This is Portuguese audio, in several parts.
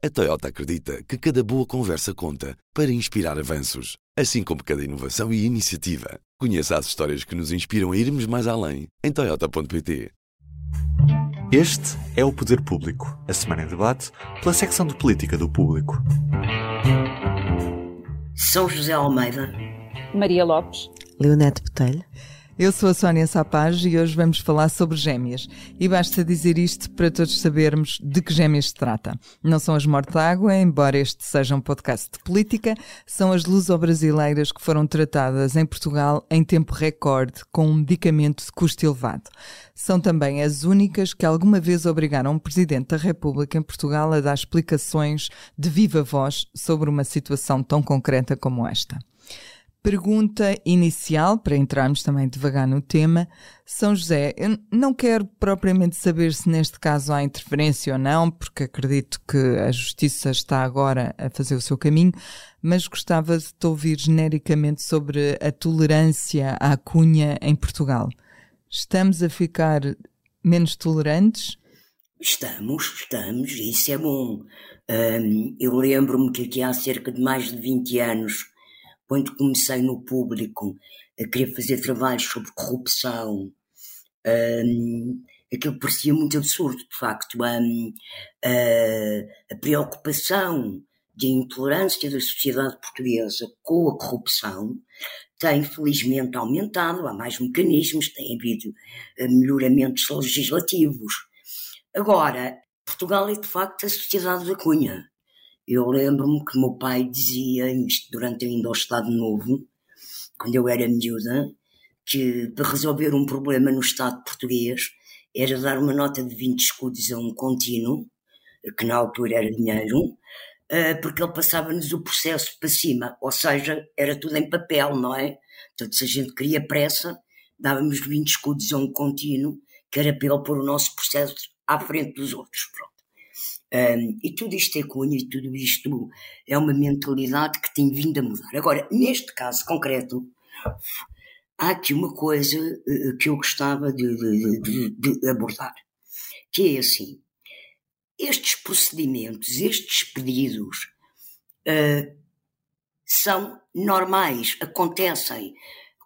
A Toyota acredita que cada boa conversa conta para inspirar avanços, assim como cada inovação e iniciativa. Conheça as histórias que nos inspiram a irmos mais além em Toyota.pt. Este é o Poder Público, a semana em debate pela secção de política do público. São José Almeida, Maria Lopes, Leonete Botelho. Eu sou a Sónia Sapaz e hoje vamos falar sobre gêmeas. E basta dizer isto para todos sabermos de que gêmeas se trata. Não são as morte-água, embora este seja um podcast de política, são as luso-brasileiras que foram tratadas em Portugal em tempo recorde com um medicamento de custo elevado. São também as únicas que alguma vez obrigaram o Presidente da República em Portugal a dar explicações de viva voz sobre uma situação tão concreta como esta. Pergunta inicial, para entrarmos também devagar no tema. São José, eu não quero propriamente saber se neste caso há interferência ou não, porque acredito que a Justiça está agora a fazer o seu caminho, mas gostava de te ouvir genericamente sobre a tolerância à cunha em Portugal. Estamos a ficar menos tolerantes? Estamos, estamos, isso é bom. Um, eu lembro-me que aqui há cerca de mais de 20 anos quando comecei no público a querer fazer trabalhos sobre corrupção, um, aquilo parecia muito absurdo, de facto. Um, a, a preocupação de intolerância da sociedade portuguesa com a corrupção tem felizmente aumentado, há mais mecanismos, tem havido eh, melhoramentos legislativos. Agora, Portugal é de facto a sociedade da cunha. Eu lembro-me que meu pai dizia, isto durante ainda o Estado Novo, quando eu era miúda, que para resolver um problema no Estado português era dar uma nota de 20 escudos a um contínuo, que na altura era dinheiro, eh, porque ele passava-nos o processo para cima, ou seja, era tudo em papel, não é? Portanto, se a gente queria pressa, dávamos 20 escudos a um contínuo, que era para ele pôr o nosso processo à frente dos outros. Pronto. Um, e tudo isto é cunha e tudo isto é uma mentalidade que tem vindo a mudar. Agora, neste caso concreto, há aqui uma coisa uh, que eu gostava de, de, de, de, abordar, que é assim, estes procedimentos, estes pedidos uh, são normais, acontecem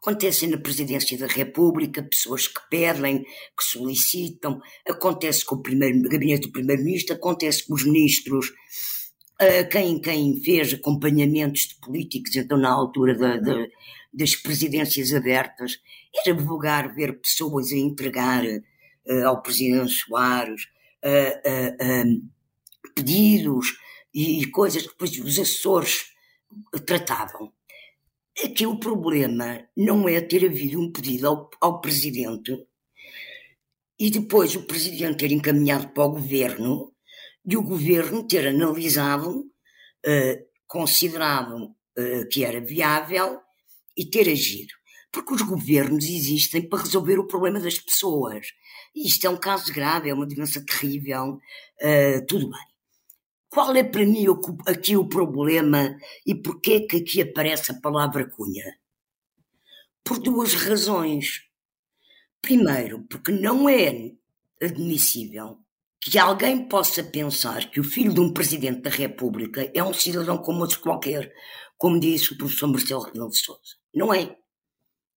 Acontece na Presidência da República, pessoas que pedem, que solicitam, acontece com o primeiro, gabinete do Primeiro-Ministro, acontece com os ministros, uh, quem, quem fez acompanhamentos de políticos, então na altura da, da, das presidências abertas, era vulgar ver pessoas a entregar uh, ao Presidente Soares uh, pedidos e, e coisas que depois os assessores tratavam. Aqui o problema não é ter havido um pedido ao, ao Presidente e depois o Presidente ter encaminhado para o Governo e o Governo ter analisado, uh, considerado uh, que era viável e ter agido. Porque os governos existem para resolver o problema das pessoas. E isto é um caso grave, é uma doença terrível, uh, tudo bem. Qual é para mim aqui o problema e porquê que aqui aparece a palavra cunha? Por duas razões. Primeiro, porque não é admissível que alguém possa pensar que o filho de um presidente da República é um cidadão como outro qualquer, como disse o professor Marcelo Rebelo de Sousa. Não é.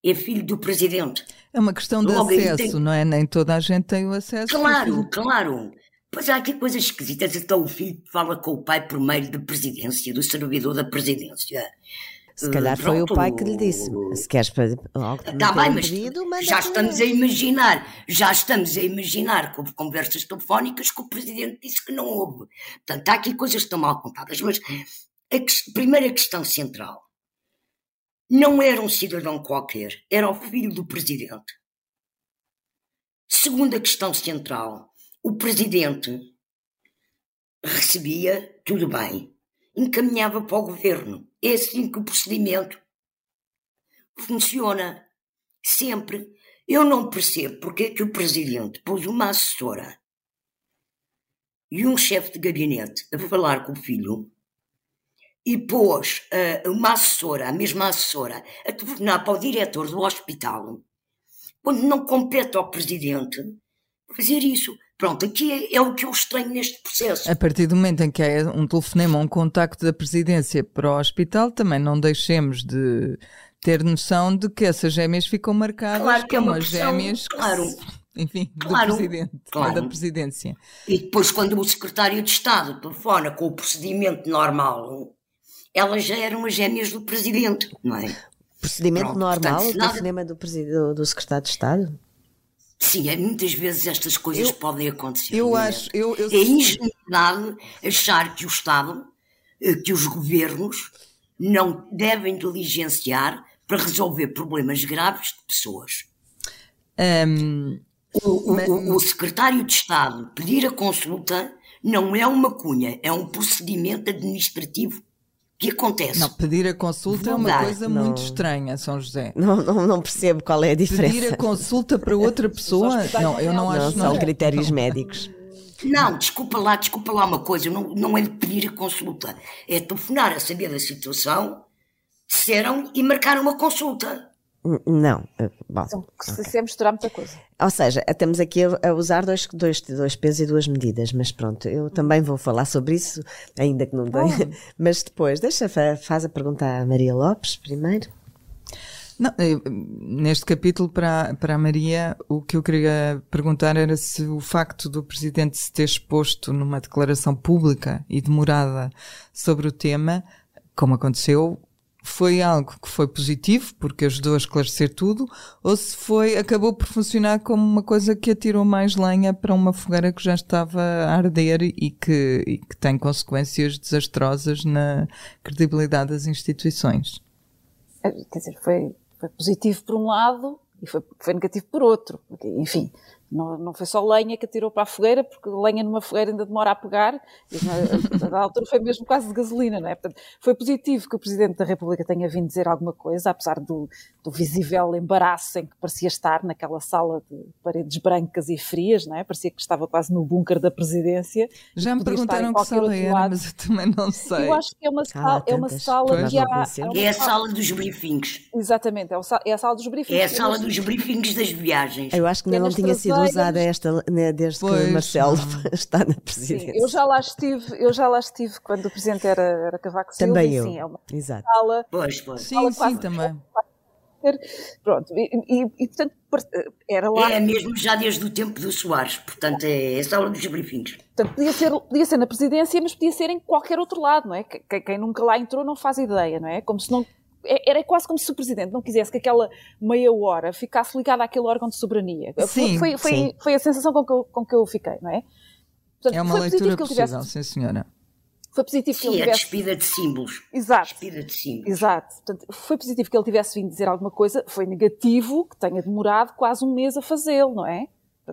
É filho do presidente. É uma questão de Logo, acesso, tem... não é? Nem toda a gente tem o acesso. Claro, claro. Pois há aqui coisas esquisitas. Então o filho fala com o pai por meio da presidência, do servidor da presidência. Se calhar foi o pai que lhe disse. Se queres algo que tá bem, mas pedido, já estamos a imaginar, já estamos a imaginar que houve conversas telefónicas que o presidente disse que não houve. Portanto, há aqui coisas que estão mal contadas. Mas a que, primeira questão central não era um cidadão qualquer, era o filho do presidente. Segunda questão central o presidente recebia tudo bem, encaminhava para o governo. É assim que o procedimento funciona. Sempre. Eu não percebo porque é que o presidente pôs uma assessora e um chefe de gabinete a falar com o filho e pôs uh, uma assessora, a mesma assessora, a telefonar para o diretor do hospital, quando não compete ao presidente fazer isso. Pronto, aqui é, é, o que eu estranho neste processo. A partir do momento em que há um telefonema, um contacto da presidência para o hospital, também não deixemos de ter noção de que essas gêmeas ficam marcadas claro que é como as gêmeas claro. enfim, claro, do presidente, claro. da presidência. E depois, quando o secretário de Estado telefona com o procedimento normal, elas já eram as gêmeas do presidente, não é? Procedimento Pronto, normal, portanto, o nada... telefonema do, do, do secretário de Estado? Sim, é, muitas vezes estas coisas eu, podem acontecer. Eu é? acho. Eu, eu... É ingenuidade achar que o Estado, eh, que os governos, não devem diligenciar para resolver problemas graves de pessoas. Um, o, o, o, secretário de Estado pedir a consulta não é uma cunha, é um procedimento administrativo que acontece. Não, pedir a consulta é uma coisa não, muito estranha, São José. Não, não, não, percebo qual é a diferença. Pedir a consulta para outra pessoa? não, eu não acho. Não, são critérios médicos. Não, desculpa lá, desculpa lá uma coisa, não, não é de pedir a consulta, é telefonar a saber da situação, disseram e marcar uma consulta. Não, eh, bom. Então, okay. se é misturar muita coisa. Ou seja, estamos aqui a, usar dois, dois, dois pesos e duas medidas, mas pronto, eu também vou falar sobre isso, ainda que não tenha. Oh. Mas depois, deixa, faz a pergunta à Maria Lopes primeiro. Não, neste capítulo para, para a Maria, o que eu queria perguntar era se o facto do Presidente se ter exposto numa declaração pública e demorada sobre o tema, como aconteceu, foi algo que foi positivo, porque ajudou a esclarecer tudo, ou se foi, acabou por funcionar como uma coisa que atirou mais lenha para uma fogueira que já estava a arder e que, e que tem consequências desastrosas na credibilidade das instituições. É, quer dizer, foi, foi positivo por um lado e foi, foi negativo por outro. Enfim, não, não foi só lenha que atirou para a fogueira, porque lenha numa fogueira ainda demora a pegar, e na altura foi mesmo quase de gasolina, não é? Portanto, foi positivo que o Presidente da República tenha vindo dizer alguma coisa, apesar do, do visível embaraço em que parecia estar naquela sala de paredes brancas e frias, não é? Parecia que estava quase no bunker da Presidência. Já me perguntaram que sala era, mas eu também não sei. Eu acho que é uma, sala, é uma sala que há... É a sala dos briefings. Exatamente, é, é a sala dos briefings. É a sala dos briefings das viagens. Eu acho que ainda não tinha sido usada esta né, desde pois, que Marcelo não. está na presidência. Sim, eu já lá estive, eu já lá estive quando o presidente era, era Cavaco Silva. Também eu. Sim, é uma Exato. sala. Pois, pois. Sim, sim, também. Pronto, e, e, e, portanto era lá. É mesmo já desde o tempo do Soares, portanto é a sala dos briefings. Portanto, podia ser, podia ser na presidência, mas podia ser em qualquer outro lado, não é? Quem, quem nunca lá entrou não faz ideia, não é? Como se não é, era quase como se o Presidente não quisesse que aquela meia hora ficasse ligada àquele órgão de soberania. Sim, foi, foi, sim. foi a sensação com que, eu, com que eu fiquei, não é? Portanto, é uma leitura possível, tivesse... sim senhora. Foi positivo sim, que ele tivesse... é despida de símbolos. Exato. Despida de símbolos. Exato. Portanto, foi positivo que ele tivesse vindo dizer alguma coisa, foi negativo que tenha demorado quase um mês a fazê-lo, não é?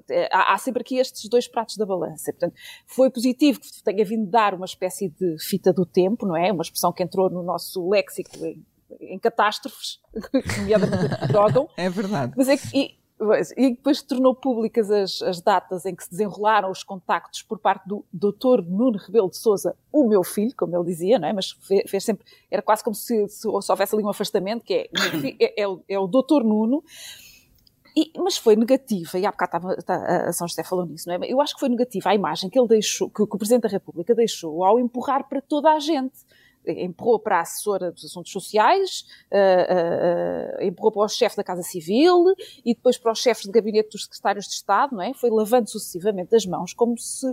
É, há, sempre aqui estes dois pratos da balança. Portanto, foi positivo que tenha vindo dar uma espécie de fita do tempo, não é? Uma expressão que entrou no nosso léxico em em catástrofes, nomeadamente drogam. É verdade. Mas é que, e, e depois tornou públicas as, as, datas em que se desenrolaram os contactos por parte do Dr. Nuno Rebelo de Souza, o meu filho, como ele dizia, não é? Mas fez, fez sempre, era quase como se, se, se, houvesse ali um afastamento, que é, filho, é, é, o, é o Dr. Nuno, e, mas foi negativa, e há bocado estava, tá, a São José falou nisso, não é? Eu acho que foi negativa a imagem que ele deixou, que, que o Presidente da República deixou ao empurrar para toda a gente empurrou para a assessora dos assuntos sociais, uh, uh, empurrou para o chefe da Casa Civil e depois para os chefes de gabinete dos secretários de Estado, não é? Foi lavando sucessivamente as mãos, como se,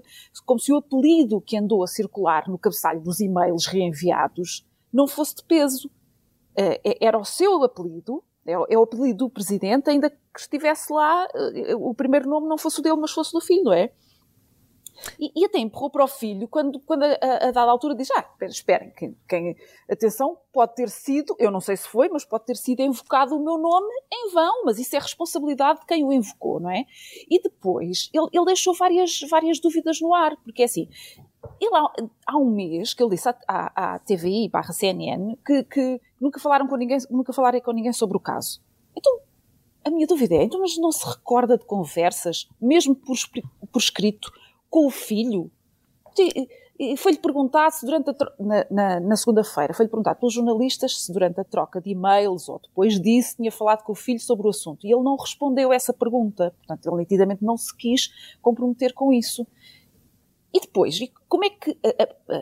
como se o apelido que andou a circular no cabeçalho dos e-mails reenviados não fosse de peso. Uh, era o seu apelido, é o, é o apelido do presidente, ainda que estivesse lá, o primeiro nome não fosse o dele, mas fosse do filho, não é? E, e, até empurrou para o filho quando, quando a, a, a dada altura diz: Ah, esperem, quem, quem, atenção, pode ter sido, eu não sei se foi, mas pode ter sido invocado o meu nome em vão, mas isso é responsabilidade de quem o invocou, não é? E depois ele, ele deixou várias, várias dúvidas no ar, porque é assim. Ele há, há um mês que ele disse à, à, à TVI barra CNN que, que nunca falaram com ninguém, nunca falaram com ninguém sobre o caso. Então, a minha dúvida é, então, mas não se recorda de conversas, mesmo por, por escrito, com o filho. foi-lhe perguntado se durante a na, na, na segunda-feira, foi-lhe perguntado pelos jornalistas se durante a troca de e-mails ou depois disso tinha falado com o filho sobre o assunto. E ele não respondeu essa pergunta. Portanto, ele nitidamente não se quis comprometer com isso. E depois, como é que,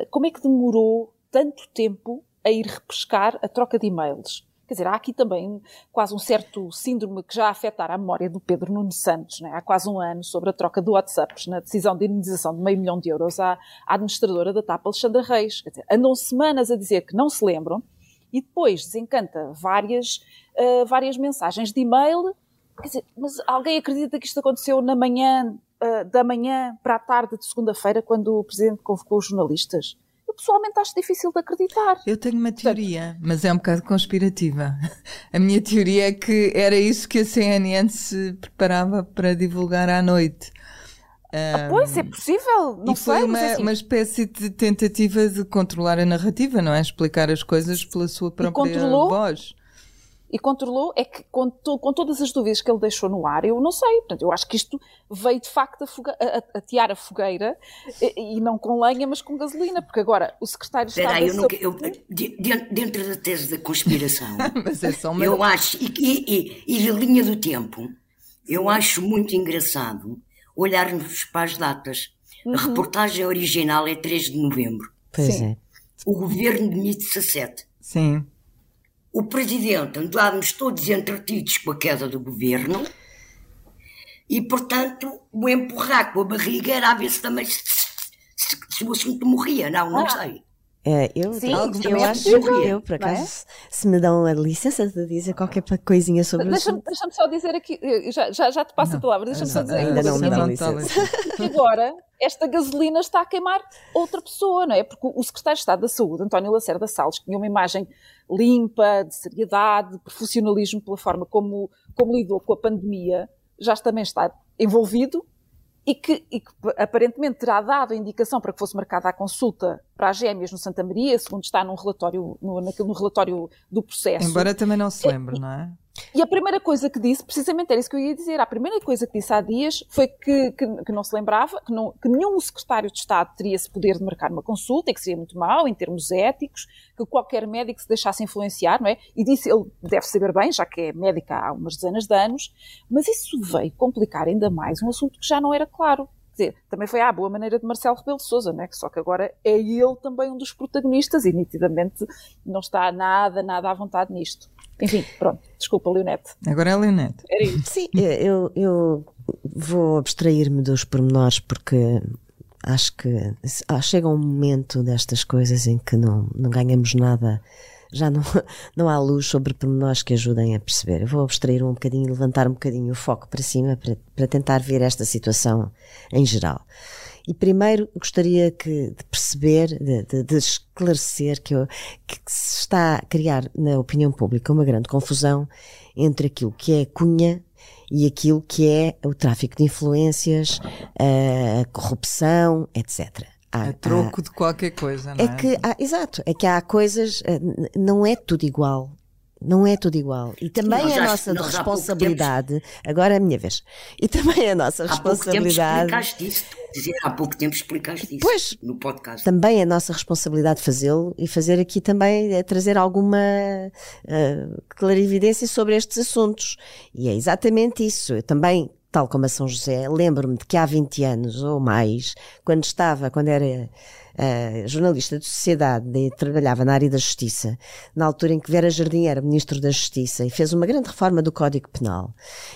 como é que demorou tanto tempo a ir repescar a troca de e-mails? Quer dizer, há aqui também quase um certo síndrome que já afetar a memória do Pedro Nuno Santos, né? há quase um ano, sobre a troca de WhatsApps na decisão de indenização de meio milhão de euros à, à administradora da TAP, Alexandra Reis. Quer dizer, andam semanas a dizer que não se lembram e depois desencanta várias, uh, várias mensagens de e-mail. Quer dizer, mas alguém acredita que isto aconteceu na manhã, uh, da manhã para a tarde de segunda-feira, quando o Presidente convocou os jornalistas? Pessoalmente acho difícil de acreditar. Eu tenho uma teoria, mas é um bocado conspirativa. A minha teoria é que era isso que a CNN se preparava para divulgar à noite. Ah, pois, é possível, não e foi sei, uma, assim, uma espécie de tentativa de controlar a narrativa, não é? Explicar as coisas pela sua própria voz e controlou é que com, to, com, todas as dúvidas que ele deixou no ar, eu não sei. Portanto, eu acho que isto veio de facto a, fuga, a, a tear a fogueira e, e, não com lenha, mas com gasolina, porque agora o secretário de Estado. eu nunca, eu, dentro da tese da conspiração, mas é só uma... eu acho, e, e, e de linha do tempo, eu acho muito engraçado olharmos para as datas. Uhum. A reportagem original é 3 de novembro. Pois Sim. é. O governo de 17. Sim o presidente andávamos todos entretidos com a queda do governo e, portanto, o empurrar com a barriga era a ver se também se, se, se o assunto morria. Não, não ah. sei. É, eu, Sim, eu, eu acho que eu, por é? acaso, é? se me dão a licença de dizer qualquer coisinha sobre deixa-me, deixa só dizer aqui, já, já, já te passo não, a palavra, deixa-me só dizer ainda não me dão licença. Agora, esta gasolina está a queimar outra pessoa, não é? Porque o secretário de Estado da Saúde, António Lacerda Salles, que tinha uma imagem limpa, de seriedade, de profissionalismo pela forma como, como lidou com a pandemia, já também está envolvido e que, e que, aparentemente terá dado a indicação para que fosse marcada a consulta para as gêmeas no Santa Maria, segundo está num relatório, no, naquele, no relatório do processo. Embora também não se lembre, não é? E a primeira coisa que disse, precisamente era isso que eu ia dizer, a primeira coisa que disse há dias foi que, que, que não se lembrava, que, não, que nenhum secretário de Estado teria esse poder de marcar uma consulta, e que seria muito mau em termos éticos, que qualquer médico se deixasse influenciar, não é? E disse, ele deve saber bem, já que é médica há umas dezenas de anos, mas isso veio complicar ainda mais um assunto que já não era claro. Quer dizer, também foi à boa maneira de Marcelo Rebelo de Sousa, né? só que agora é ele também um dos protagonistas e nitidamente não está nada, nada à vontade nisto. Enfim, pronto, desculpa, Leonete. Agora é a Leonete. Era isso. Sim, eu, eu vou abstrair-me dos pormenores porque acho que ah, chega um momento destas coisas em que não, não ganhamos nada, já não, não há luz sobre pormenores que ajudem a perceber. Eu vou abstrair um bocadinho e levantar um bocadinho o foco para cima para, para tentar ver esta situação em geral. E primeiro gostaria que, de perceber, de, de, de esclarecer que, eu, que, se está a criar na opinião pública uma grande confusão entre aquilo que é cunha e aquilo que é o tráfico de influências, a corrupção, etc. Há, a troco há, de qualquer coisa, não é? É que, há, exato, é que há coisas, eh, não é tudo igual. Não é tudo igual. E também é a nossa responsabilidade. Agora é a minha vez. E também é a nossa há responsabilidade. Pouco tempo explicaste isso. Dizer, há pouco tempo explicaste isso pois, no podcast. Também é a nossa responsabilidade fazê-lo e fazer aqui também, é trazer alguma uh, clarividência sobre estes assuntos. E é exatamente isso. Eu também tal como a São José, lembro-me de que há 20 anos ou mais, quando estava, quando era uh, jornalista de sociedade trabalhava na área da justiça, na altura em que Vera Jardim era ministro da Justiça e fez uma grande reforma do Código Penal.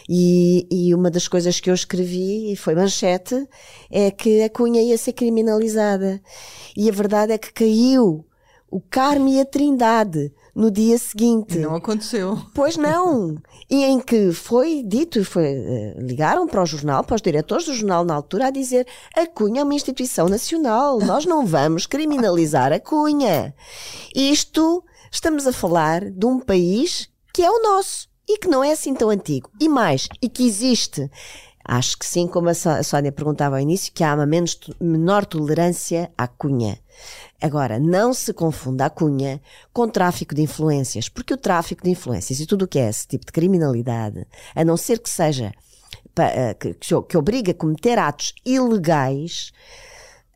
E, e uma das coisas que eu escrevi, e foi manchete, é que a Cunha ia ser criminalizada. E a verdade é que caiu o Carme e a Trindade no dia seguinte. Não aconteceu. Pois não. e em que foi dito, e foi, uh, ligaram para o jornal, para os diretores do jornal na altura, a dizer a Cunha é uma instituição nacional, nós não vamos criminalizar a Cunha. Isto, estamos a falar de um país que é o nosso e que não é assim tão antigo. E mais, e que existe. Acho que sim, como a Sónia perguntava ao início, que há uma menos, menor tolerância à cunha. Agora, não se confunda a cunha com tráfico de influências, porque o tráfico de influências e tudo o que é esse tipo de criminalidade, a não ser que seja eh, que, obriga a cometer atos ilegais,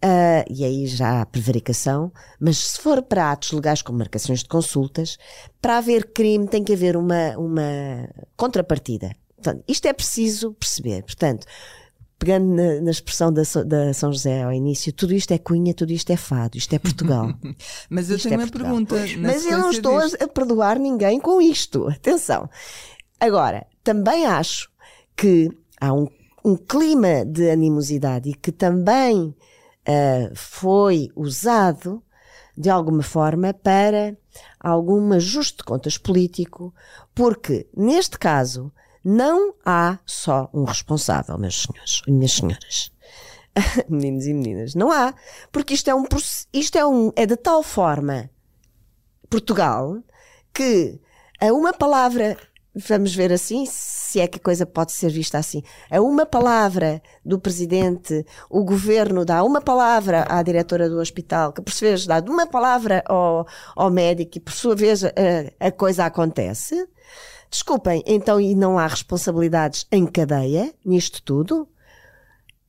Uh, e aí já há prevaricação, mas se for para atos legais como marcações de consultas, para haver crime tem que haver uma, uma contrapartida. Portanto, isto é preciso perceber. Portanto, pegando na, na expressão da, da, São José ao início, tudo isto é cunha, tudo isto é fado, isto é Portugal. mas eu isto tenho é uma Portugal. pergunta. Mas eu não estou disto. a perdoar ninguém com isto. Atenção. Agora, também acho que há um, um clima de animosidade e que também uh, foi usado de alguma forma para algum ajuste de contas político, porque neste caso não há só um responsável, meus senhores minhas senhoras. Meninos e meninas, não há, porque isto é um isto é um é de tal forma Portugal que a uma palavra vamos ver assim, se é que a coisa pode ser vista assim. A uma palavra do presidente, o governo dá uma palavra à diretora do hospital, que por sua vez dá uma palavra ao, ao médico e por sua vez a, a coisa acontece. Desculpem, então e não há responsabilidades em cadeia nisto tudo?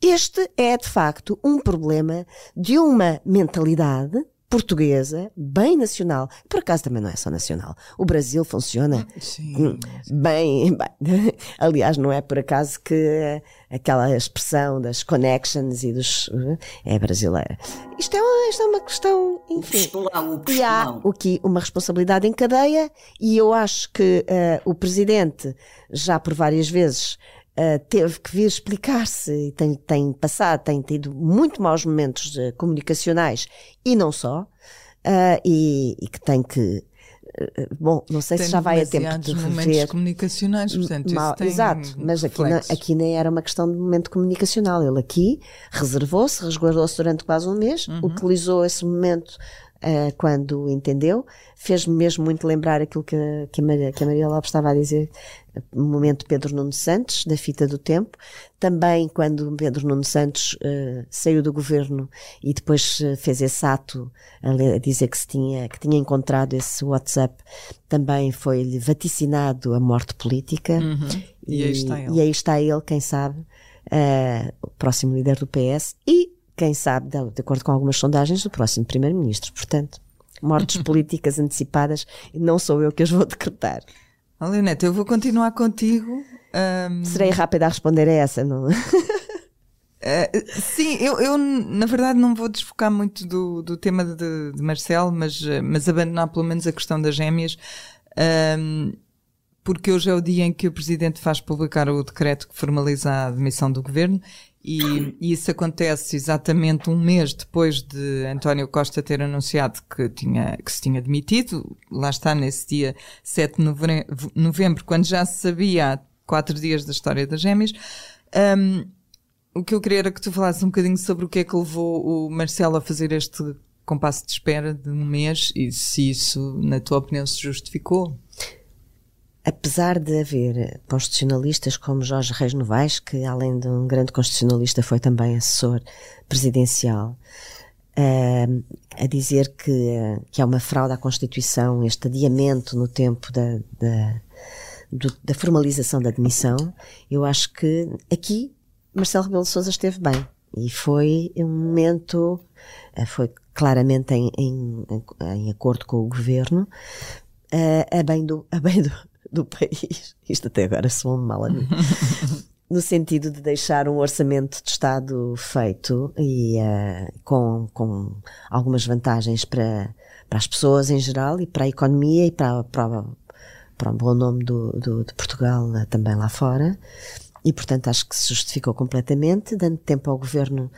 Este é de facto um problema de uma mentalidade portuguesa, bem nacional. Por acaso também não é só nacional. O Brasil funciona Sim. bem, bem. Aliás, não é por acaso que aquela expressão das connections e dos. é brasileira. Isto é uma, isto é uma questão. Enfim. O e há aqui uma responsabilidade em cadeia, e eu acho que uh, o presidente, já por várias vezes, Uh, teve que vir explicar-se e tem, tem passado, tem tido muito maus momentos uh, comunicacionais e não só, uh, e, e, que tem que. Bom, não sei tem se já vai a tempo de rever. momentos comunicacionais, portanto, mal, Exato, mas aqui, não, aqui nem era uma questão de momento comunicacional. Ele aqui reservou-se, resguardou-se durante quase um mês, uhum. utilizou esse momento uh, quando entendeu. Fez-me mesmo muito lembrar aquilo que, que, a Maria, que a Maria Lopes estava a dizer, no momento de Pedro Nuno Santos, da fita do tempo. Também quando Pedro Nuno Santos uh, saiu do governo e depois uh, fez esse ato a, a, dizer que, se tinha, que tinha encontrado esse WhatsApp, também foi-lhe vaticinado a morte política. Uhum. E, e, aí está ele. E aí está ele, quem sabe, uh, o próximo líder do PS. E quem sabe, de acordo com algumas sondagens, do próximo Primeiro-Ministro. Portanto, mortes políticas antecipadas, não sou eu que as vou decretar. Leoneta, eu vou continuar contigo. Um... Serei rápida a responder a essa, não? Uh, sim, eu, eu, na verdade não vou desfocar muito do, do tema de, de Marcelo, mas, mas abandonar pelo menos a questão das gêmeas, um, porque hoje é o dia em que o Presidente faz publicar o decreto que formaliza a admissão do Governo e, isso acontece exatamente um mês depois de António Costa ter anunciado que, tinha, que se tinha demitido. Lá está, nesse dia 7 de novembro, quando já se sabia há quatro dias da história das gêmeas. Um, o que eu queria era que tu falasses um bocadinho sobre o que é que levou o Marcelo a fazer este compasso de espera de um mês e se isso, na tua opinião, se justificou apesar de haver constitucionalistas como Jorge Reis Novaes, que além de um grande constitucionalista foi também assessor presidencial, uh, a dizer que, uh, que é uma fraude à Constituição este adiamento no tempo da, da, do, da formalização da admissão, eu acho que aqui Marcelo Rebelo de Sousa esteve bem. E foi um momento, uh, foi claramente em, em, em, acordo com o governo, a bem do, a bem do, do país. Isto até agora soa mal a mim. no sentido de deixar um orçamento de Estado feito e uh, com, com algumas vantagens para, para as pessoas em geral e para a economia e para, para, para o bom nome do, do, de Portugal uh, também lá fora. E, portanto, acho que se justificou completamente, dando tempo ao governo,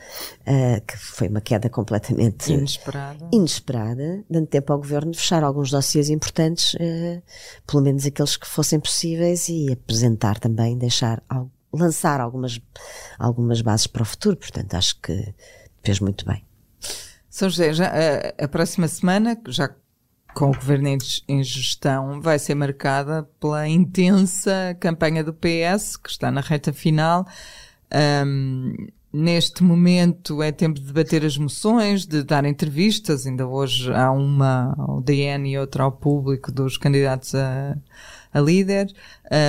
uh, que foi uma queda completamente inesperada. inesperada, dando tempo ao governo de fechar alguns dossiês importantes, uh, pelo menos aqueles que fossem possíveis, e apresentar também, deixar, lançar algumas, algumas bases para o futuro. Portanto, acho que fez muito bem. São José, já, a, a próxima semana, já com o governo em gestão vai ser marcada pela intensa campanha do PS, que está na reta final. Um, neste momento é tempo de debater as moções, de dar entrevistas. Ainda hoje há uma ao DN e outra ao público dos candidatos a, a líder.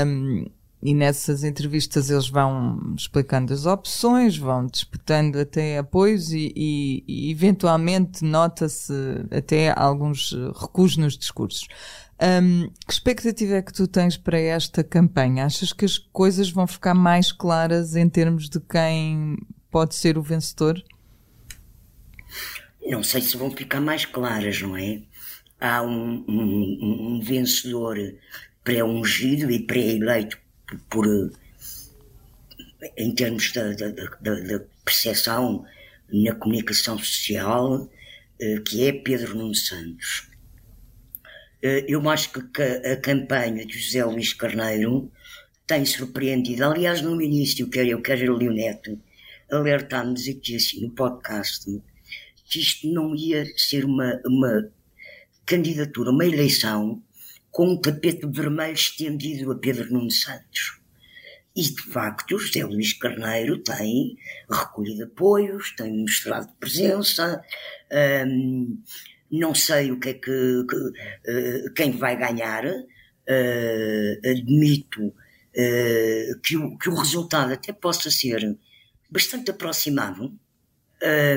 Um, e nessas entrevistas eles vão explicando as opções, vão disputando até apoios e, e, e eventualmente nota-se até alguns recuos nos discursos. Um, que expectativa é que tu tens para esta campanha? Achas que as coisas vão ficar mais claras em termos de quem pode ser o vencedor? Não sei se vão ficar mais claras, não é? Há um, um, um vencedor pré-ungido e pré-eleito por, em termos da, da, da, da percepção na comunicação social, eh, que é Pedro Nuno Santos. Eh, eu acho que a campanha de José Luís Carneiro tem surpreendido. Aliás, no início, quer eu, quer o Leoneto, alertámos aqui assim no podcast que isto não ia ser uma, uma candidatura, uma eleição com um tapete vermelho estendido a Pedro Nuno Santos. E, de facto, José Luís Carneiro tem recolhido apoios, tem mostrado presença. Hum, não sei o que é que, que uh, quem vai ganhar. Uh, admito uh, que, o, que o resultado até possa ser bastante aproximado,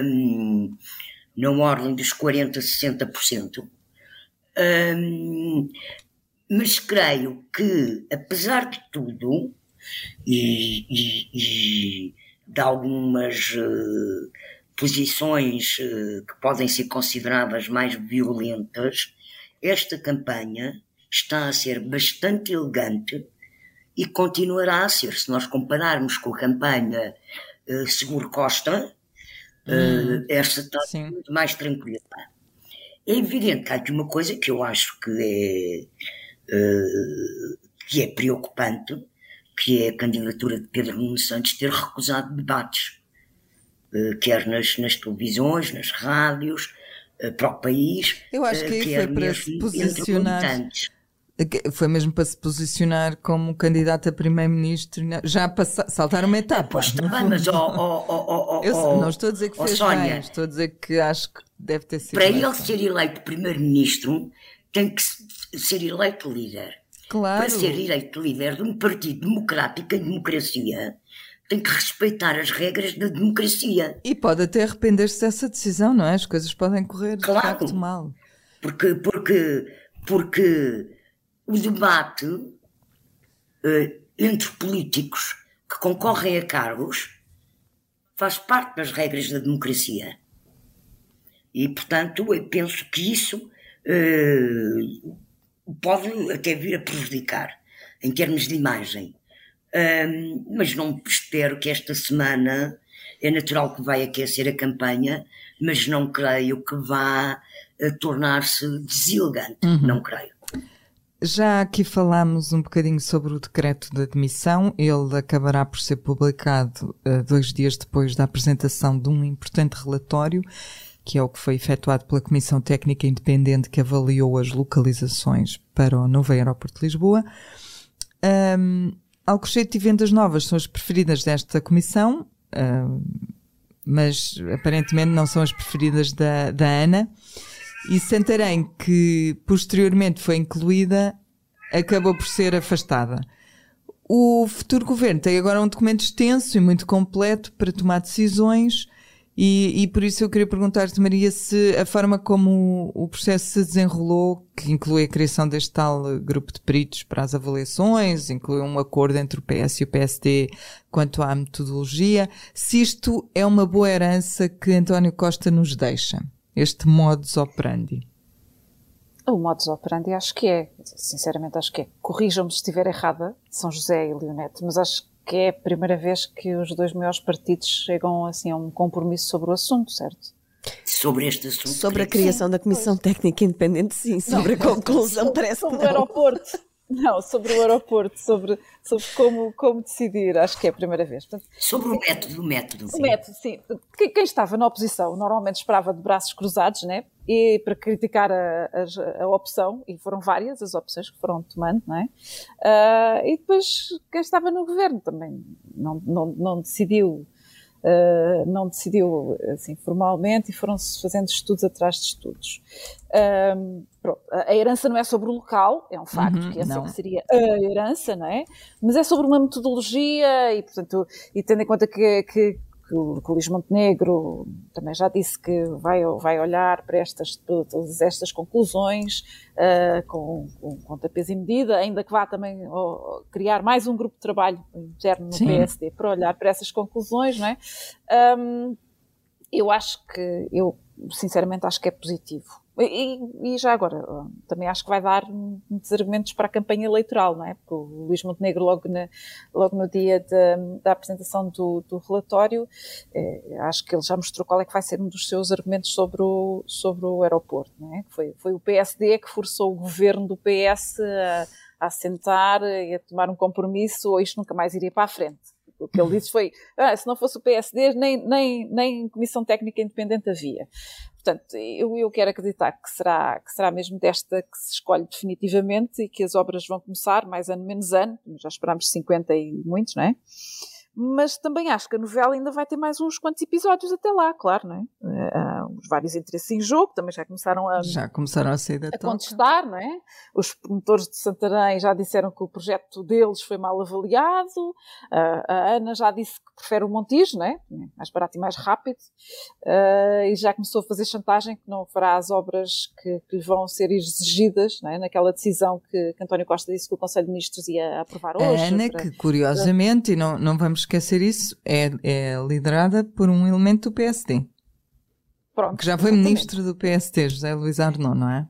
um, na ordem dos 40%, 60%. Um, mas creio que, apesar de tudo, e, e, e de algumas uh, posições uh, que podem ser consideradas mais violentas, esta campanha está a ser bastante elegante e continuará a ser, se nós compararmos com a campanha uh, Seguro Costa, hum, esta está sim. muito mais tranquila. É evidente que há aqui uma coisa que eu acho que é que é preocupante, que é a candidatura de Pedro Nuno Santos ter recusado debates, uh, quer nas, nas televisões, nas rádios, uh, para o país. Eu acho que aí foi para se posicionar. Foi mesmo para se posicionar como candidato a primeiro-ministro, já para saltar uma etapa. Pois está bem, mas oh, oh, oh, oh, Eu, não estou a dizer que fez Sónia, bem, estou a dizer que acho que deve ter sido. Para ele ser eleito primeiro-ministro, tem que ser eleito líder. Claro. Para ser eleito líder de um partido democrático em democracia, tem que respeitar as regras da democracia. E pode até arrepender-se dessa decisão, não é? As coisas podem correr claro, de facto mal. Porque, porque, porque o debate uh, entre políticos que concorrem a cargos faz parte das regras da democracia. E, portanto, eu penso que isso pode até vir a prejudicar em termos de imagem. Mas não espero que esta semana é natural que vai aquecer a campanha, mas não creio que vá eh, tornar-se deselegante. Uhum. Não creio. Já aqui falámos um bocadinho sobre o decreto de admissão. Ele acabará por ser publicado uh, dois dias depois da apresentação de um importante relatório que é o que foi efetuado pela Comissão Técnica Independente que avaliou as localizações para o novo aeroporto de Lisboa. Um, Alcochete e Vendas Novas são as preferidas desta comissão, mas aparentemente não são as preferidas da, da ANA. E Santarém, que posteriormente foi incluída, acabou por ser afastada. O futuro governo tem agora um documento extenso e muito completo para tomar decisões e, e, por isso eu queria perguntar-te, Maria, se a forma como o, processo se desenrolou, que inclui a criação deste tal grupo de peritos para as avaliações, inclui um acordo entre o PS e o PSD quanto à metodologia, se isto é uma boa herança que António Costa nos deixa, este modus operandi. O modus operandi acho que é, sinceramente acho que é. Corrijam-me se estiver errada, São José e Leonete, mas acho que é a primeira vez que os dois maiores partidos chegam assim a um compromisso sobre o assunto, certo? Sobre este assunto. Sobre a criação sim, da Comissão pois. Técnica Independente, sim. Sobre não, a conclusão, sobre, parece sobre que não. o aeroporto. Não, sobre o aeroporto, sobre, sobre como, como decidir, acho que é a primeira vez. Portanto, sobre o método, o método. O método, sim. Quem estava na oposição normalmente esperava de braços cruzados, né? E para criticar a, a, a opção, e foram várias as opções que foram tomando, não é? Uh, e depois quem estava no governo também não, não, não decidiu uh, não decidiu assim formalmente e foram-se fazendo estudos atrás de estudos. Um, a herança não é sobre o local, é um facto, uhum, que essa é seria a herança, não é? Mas é sobre uma metodologia e, portanto, e tendo em conta que, que que o, Luís Montenegro também já disse que vai, vai olhar para estas, todas estas conclusões uh, com, com, com tapês e medida, ainda que vá também oh, criar mais um grupo de trabalho interno no Sim. PSD para olhar para essas conclusões, não é? Um, eu acho que, eu sinceramente acho que é positivo. E, e, já agora, também acho que vai dar muitos argumentos para a campanha eleitoral, não é? Porque o Luís Montenegro, logo, na, logo no dia de, da apresentação do, do relatório, eh, acho que ele já mostrou qual é que vai ser um dos seus argumentos sobre o, sobre o aeroporto, não é? Foi, foi o PSD que forçou o governo do PS a, a sentar e a tomar um compromisso, ou isto nunca mais iria para a frente. O que ele disse foi, ah, se não fosse o PSD, nem, nem, nem Comissão Técnica Independente havia. Portanto, eu, eu quero acreditar que será, que será mesmo desta que se escolhe definitivamente e que as obras vão começar mais ano menos ano, já esperámos 50 e muitos, não é? Mas também acho que a novela ainda vai ter mais uns quantos episódios até lá, claro, não é? Uh, os vários interesses em jogo também já começaram a, já começaram a, sair da a contestar, não é? Os promotores de Santarém já disseram que o projeto deles foi mal avaliado, a Ana já disse que prefere o Montijo, não é? Mais barato e mais rápido, uh, e já começou a fazer chantagem que não fará as obras que, que lhe vão ser exigidas, não é? Naquela decisão que, que António Costa disse que o Conselho de Ministros ia aprovar hoje. A Ana, para, que curiosamente, para... e não, não vamos esquecer isso, é, é liderada por um elemento do PSD. Pronto, que já foi exatamente. ministro do PSD, José Luís Arnon, não é?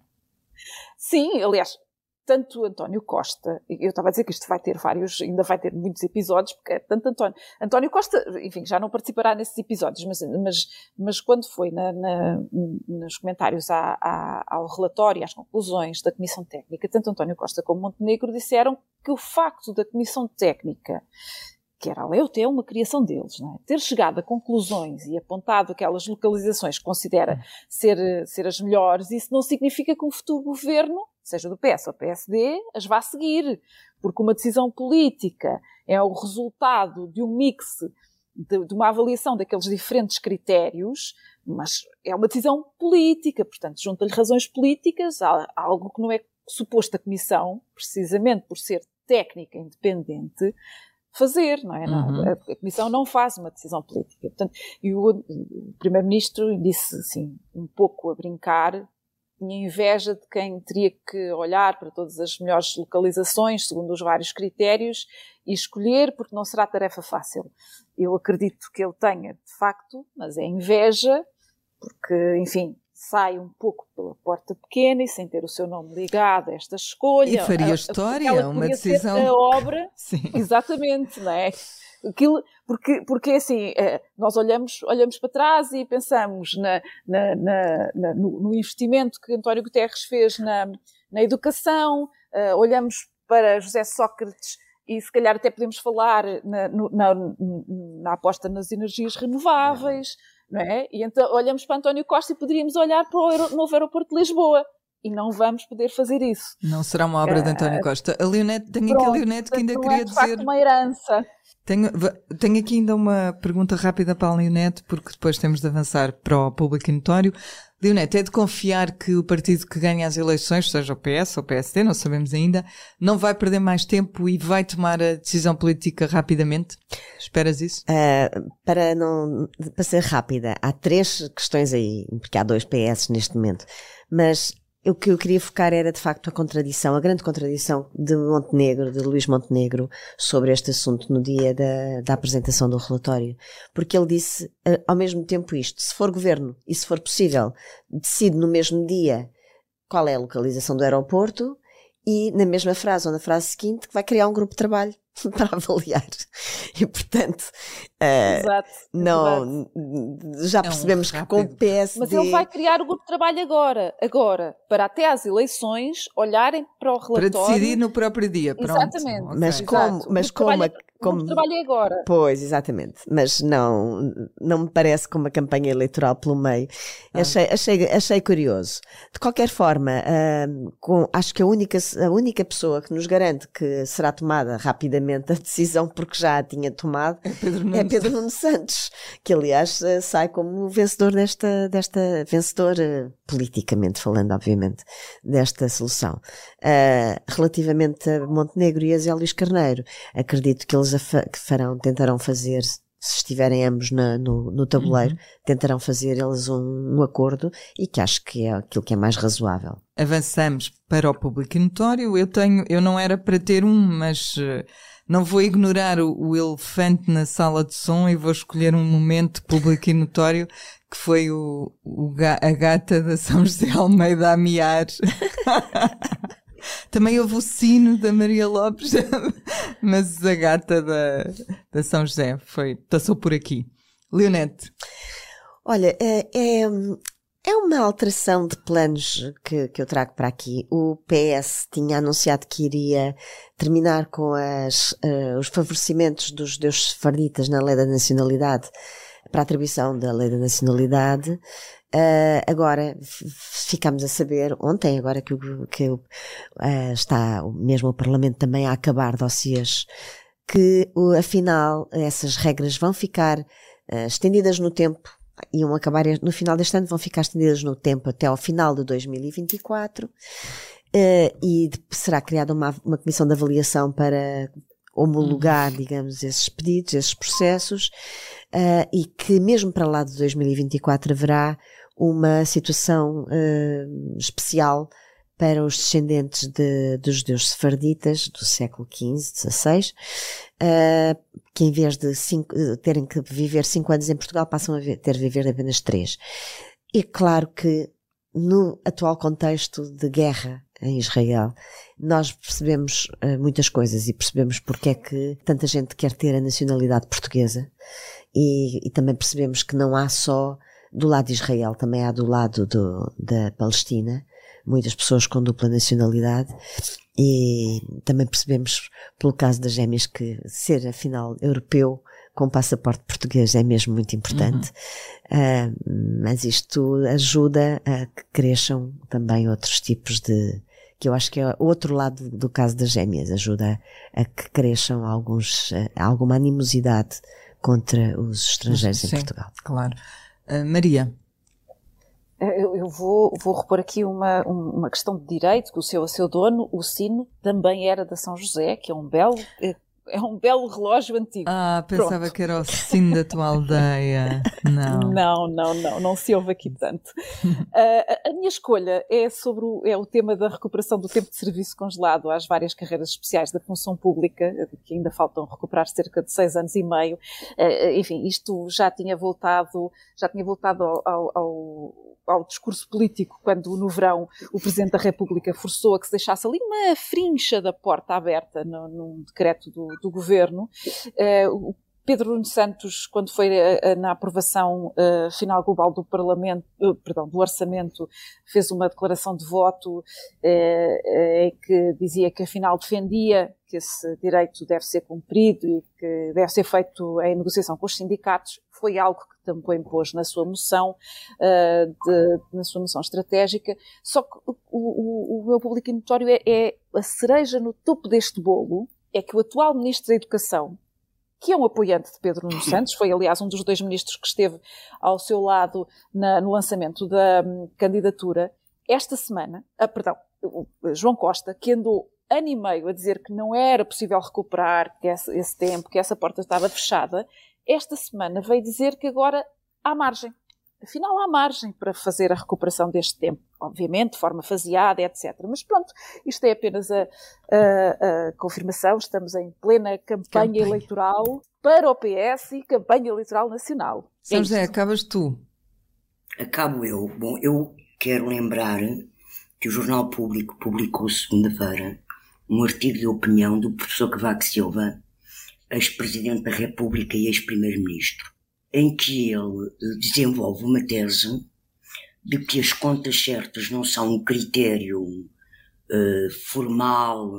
Sim, aliás, tanto António Costa, eu estava a dizer que isto vai ter vários, ainda vai ter muitos episódios, porque é tanto António, António Costa, enfim, já não participará nesses episódios, mas, mas, mas quando foi na, na, nos comentários à, à, ao relatório, às conclusões da Comissão Técnica, tanto António Costa como Montenegro disseram que o facto da Comissão Técnica que era até uma criação deles, é? ter chegado a conclusões e apontado aquelas localizações que considera ser, ser as melhores, isso não significa que um futuro governo, seja do PS ou PSD, as vá seguir, porque uma decisão política é o resultado de um mix de, de uma avaliação daqueles diferentes critérios, mas é uma decisão política, portanto, junta-lhe razões políticas a, a algo que não é suposto a Comissão, precisamente por ser técnica independente, fazer, não é? Uhum. A Comissão não faz uma decisão política. Portanto, e o, o Primeiro-Ministro disse, assim, um pouco a brincar, tinha inveja de quem teria que olhar para todas as melhores localizações, segundo os vários critérios, e escolher, porque não será tarefa fácil. Eu acredito que ele tenha, de facto, mas é inveja, porque, enfim, sai um pouco pela porta pequena e sem ter o seu nome ligado a esta escolha. E faria história, uma decisão. A obra, Sim. exatamente, não é? Aquilo, porque, porque assim, eh, nós olhamos, olhamos para trás e pensamos na, na, na, na no, no, investimento que António Guterres fez na, na educação, uh, olhamos para José Sócrates e se calhar até podemos falar na, na, na aposta nas energias renováveis não é? E então olhamos para António Costa e poderíamos olhar para o novo aeroporto de Lisboa. E não vamos poder fazer isso. Não será uma obra de António ah, Costa. A Leonete, tenho Pronto, aqui a Leonete que ainda queria é, de dizer. uma herança. Tenho, tenho aqui ainda uma pergunta rápida para a Leonete, porque depois temos de avançar para o público notório. Leonete, é de confiar que o partido que ganha as eleições, seja o PS ou o PSD, não sabemos ainda, não vai perder mais tempo e vai tomar a decisão política rapidamente? Esperas isso? Uh, para, não, para ser rápida, há três questões aí, porque há dois PS neste momento, mas o que eu queria focar era de facto a contradição, a grande contradição de Montenegro, de Luís Montenegro, sobre este assunto no dia da, da apresentação do relatório. Porque ele disse eh, ao mesmo tempo isto: se for governo e se for possível, decide no mesmo dia qual é a localização do aeroporto e na mesma frase ou na frase seguinte que vai criar um grupo de trabalho para avaliar. E portanto, uh, exato, não, exato. já percebemos é um que com o PSD. Mas ele vai criar o grupo de trabalho agora, agora, para até às eleições olharem para o relatório. Para decidir no próprio dia. Pronto. Exatamente. Mas como, mas como a, como trabalho agora. Pois, exatamente. Mas não, não me parece com uma campanha eleitoral pelo meio. Ah. Achei, achei, achei curioso. De qualquer forma, uh, com, acho que a única, a única pessoa que nos garante que será tomada rapidamente a decisão, porque já a tinha tomado, é Pedro Nuno, é Pedro Nuno Santos, que aliás uh, sai como vencedor desta, desta vencedor, uh, politicamente falando, obviamente, desta solução. relativamente a Montenegro e a Zé Luís Carneiro, acredito que eles que farão, tentarão fazer, se estiverem ambos na, no, no tabuleiro, uhum. tentarão fazer eles um, um, acordo e que acho que é aquilo que é mais razoável. Avançamos para o público notório. Eu tenho, eu não era para ter um, mas uh, não vou ignorar o, o, elefante na sala de som e vou escolher um momento público e notório que foi o, o a gata da São José Almeida a miar. Também houve o sino da Maria Lopes, mas a gata da, da São José foi, passou por aqui. Leonete. Olha, é, é, é uma alteração de planos que, que eu trago para aqui. O PS tinha anunciado que iria terminar com as, uh, os favorecimentos dos judeus sefarditas na lei da nacionalidade para a atribuição da lei da nacionalidade Uh, agora ficamos a saber, ontem, agora que, que uh, está mesmo o Parlamento também a acabar dossiês, que uh, afinal essas regras vão ficar uh, estendidas no tempo, iam acabar no final deste ano, vão ficar estendidas no tempo até ao final de 2024, e será criada uma, uma comissão de avaliação para homologar, uhum. digamos, esses pedidos, esses processos, e que mesmo para lá de 2024 haverá uma situação uh, especial para os descendentes de, dos judeus sefarditas do século XV, XVI, uh, que em vez de cinco, terem que viver cinco anos em Portugal, passam a ter de viver apenas três. E claro que no atual contexto de guerra em Israel, nós percebemos uh, muitas coisas e percebemos porque é que tanta gente quer ter a nacionalidade portuguesa e, e também percebemos que não há só do lado de Israel, também há do lado do, da Palestina, muitas pessoas com dupla nacionalidade, e também percebemos, pelo caso das gêmeas, que ser, afinal, europeu com passaporte português é mesmo muito importante. Uhum. Uh, mas isto ajuda a que cresçam também outros tipos de, que eu acho que é outro lado do caso das gêmeas, ajuda a que cresçam alguns, alguma animosidade contra os estrangeiros Sim, em Portugal. Claro. Uh, Maria. Eu, eu, vou, vou repor aqui uma, uma questão de direito, que o seu, o seu dono, o sino, também era da São José, que é um belo eh, é um belo relógio antigo. Ah, pensava Pronto. que era o sino da tua aldeia. Não. Não, não, não, não se ouve aqui tanto. Uh, a minha escolha é sobre o, é o tema da recuperação do tempo de serviço congelado às várias carreiras especiais da função pública, que ainda faltam recuperar cerca de seis anos e meio. Uh, enfim, isto já tinha voltado, já tinha voltado ao, ao, ao ao discurso político quando no verão o Presidente da República forçou a que se deixasse ali uma frincha da porta aberta num decreto do, do governo. Uh, Pedro Santos, quando foi uh, na aprovação uh, final global do Parlamento, uh, perdão, do orçamento, fez uma declaração de voto em que dizia que afinal defendia que esse direito deve ser cumprido e que deve ser feito em negociação com os sindicatos. Foi algo que também pôs na sua moção, de, na sua moção estratégica. Só que o, o, o meu público notório é, é a cereja no topo deste bolo, é que o atual Ministro da Educação, que é um apoiante de Pedro Nuno Santos, foi aliás um dos dois ministros que esteve ao seu lado na, no lançamento da um, candidatura, esta semana, ah, perdão, João Costa, que andou ano e meio a dizer que não era possível recuperar que esse, esse tempo, que essa porta estava fechada, esta semana veio dizer que agora há margem. Afinal há margem para fazer a recuperação deste tempo, obviamente, de forma faseada, etc. Mas pronto, isto é apenas a, a, a confirmação, estamos em plena campanha, campanha, eleitoral para o PS e campanha eleitoral nacional. São é José, acabas tu. Acabo eu. Bom, eu quero lembrar que o Jornal Público publicou segunda-feira um artigo de opinião do professor Cavaco Silva, ex-presidente da República e ex-primeiro-ministro em que ele desenvolve uma tese de que as contas certas não são um critério uh, formal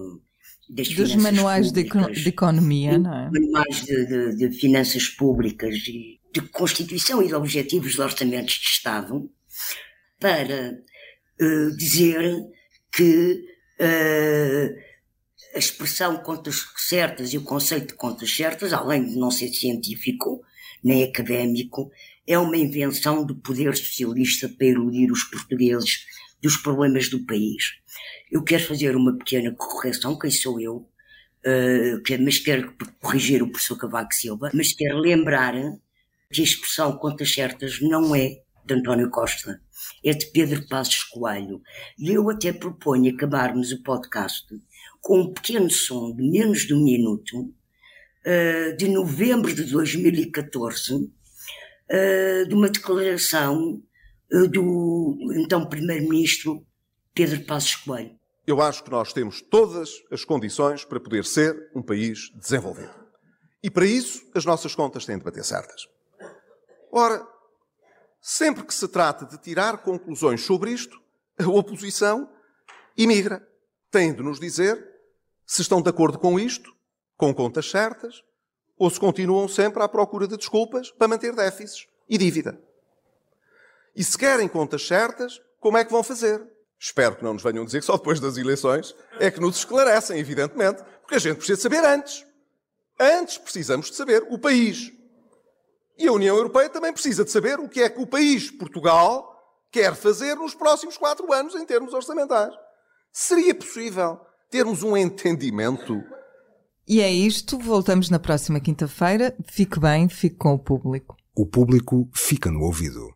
das Dos manuais de, de, economia, não é? Manuais de, de, de, finanças públicas e de constituição e de objetivos de orçamentos de Estado para uh, dizer que uh, a expressão contas certas e o conceito de contas certas, além de não ser científico nem académico, é uma invenção do poder socialista para eludir os portugueses dos problemas do país. Eu quero fazer uma pequena correção, quem sou eu, uh, mas quero corrigir o professor Cavaco Silva, mas quero lembrar que a expressão contas certas não é de António Costa, é de Pedro Passos Coelho. E eu até proponho acabarmos o podcast com um pequeno som de menos de um minuto, uh, de novembro de 2014, eh, de uma declaração uh, do então Primeiro-Ministro Pedro Passos Coelho. Eu acho que nós temos todas as condições para poder ser um país desenvolvido. E para isso, as nossas contas têm de bater certas. Ora, sempre que se trata de tirar conclusões sobre isto, a oposição imigra. Tem de nos dizer se estão de acordo com isto, com contas certas, ou se continuam sempre à procura de desculpas para manter déficits e dívida. E se querem contas certas, como é que vão fazer? Espero que não nos venham dizer que só depois das eleições é que nos esclarecem, evidentemente, porque a gente precisa saber antes. Antes precisamos de saber o país. E a União Europeia também precisa de saber o que é que o país, Portugal, quer fazer nos próximos quatro anos em termos orçamentais. Seria possível termos um entendimento. E é isto, voltamos na próxima quinta-feira. Fique bem, fique com o público. O público fica no ouvido.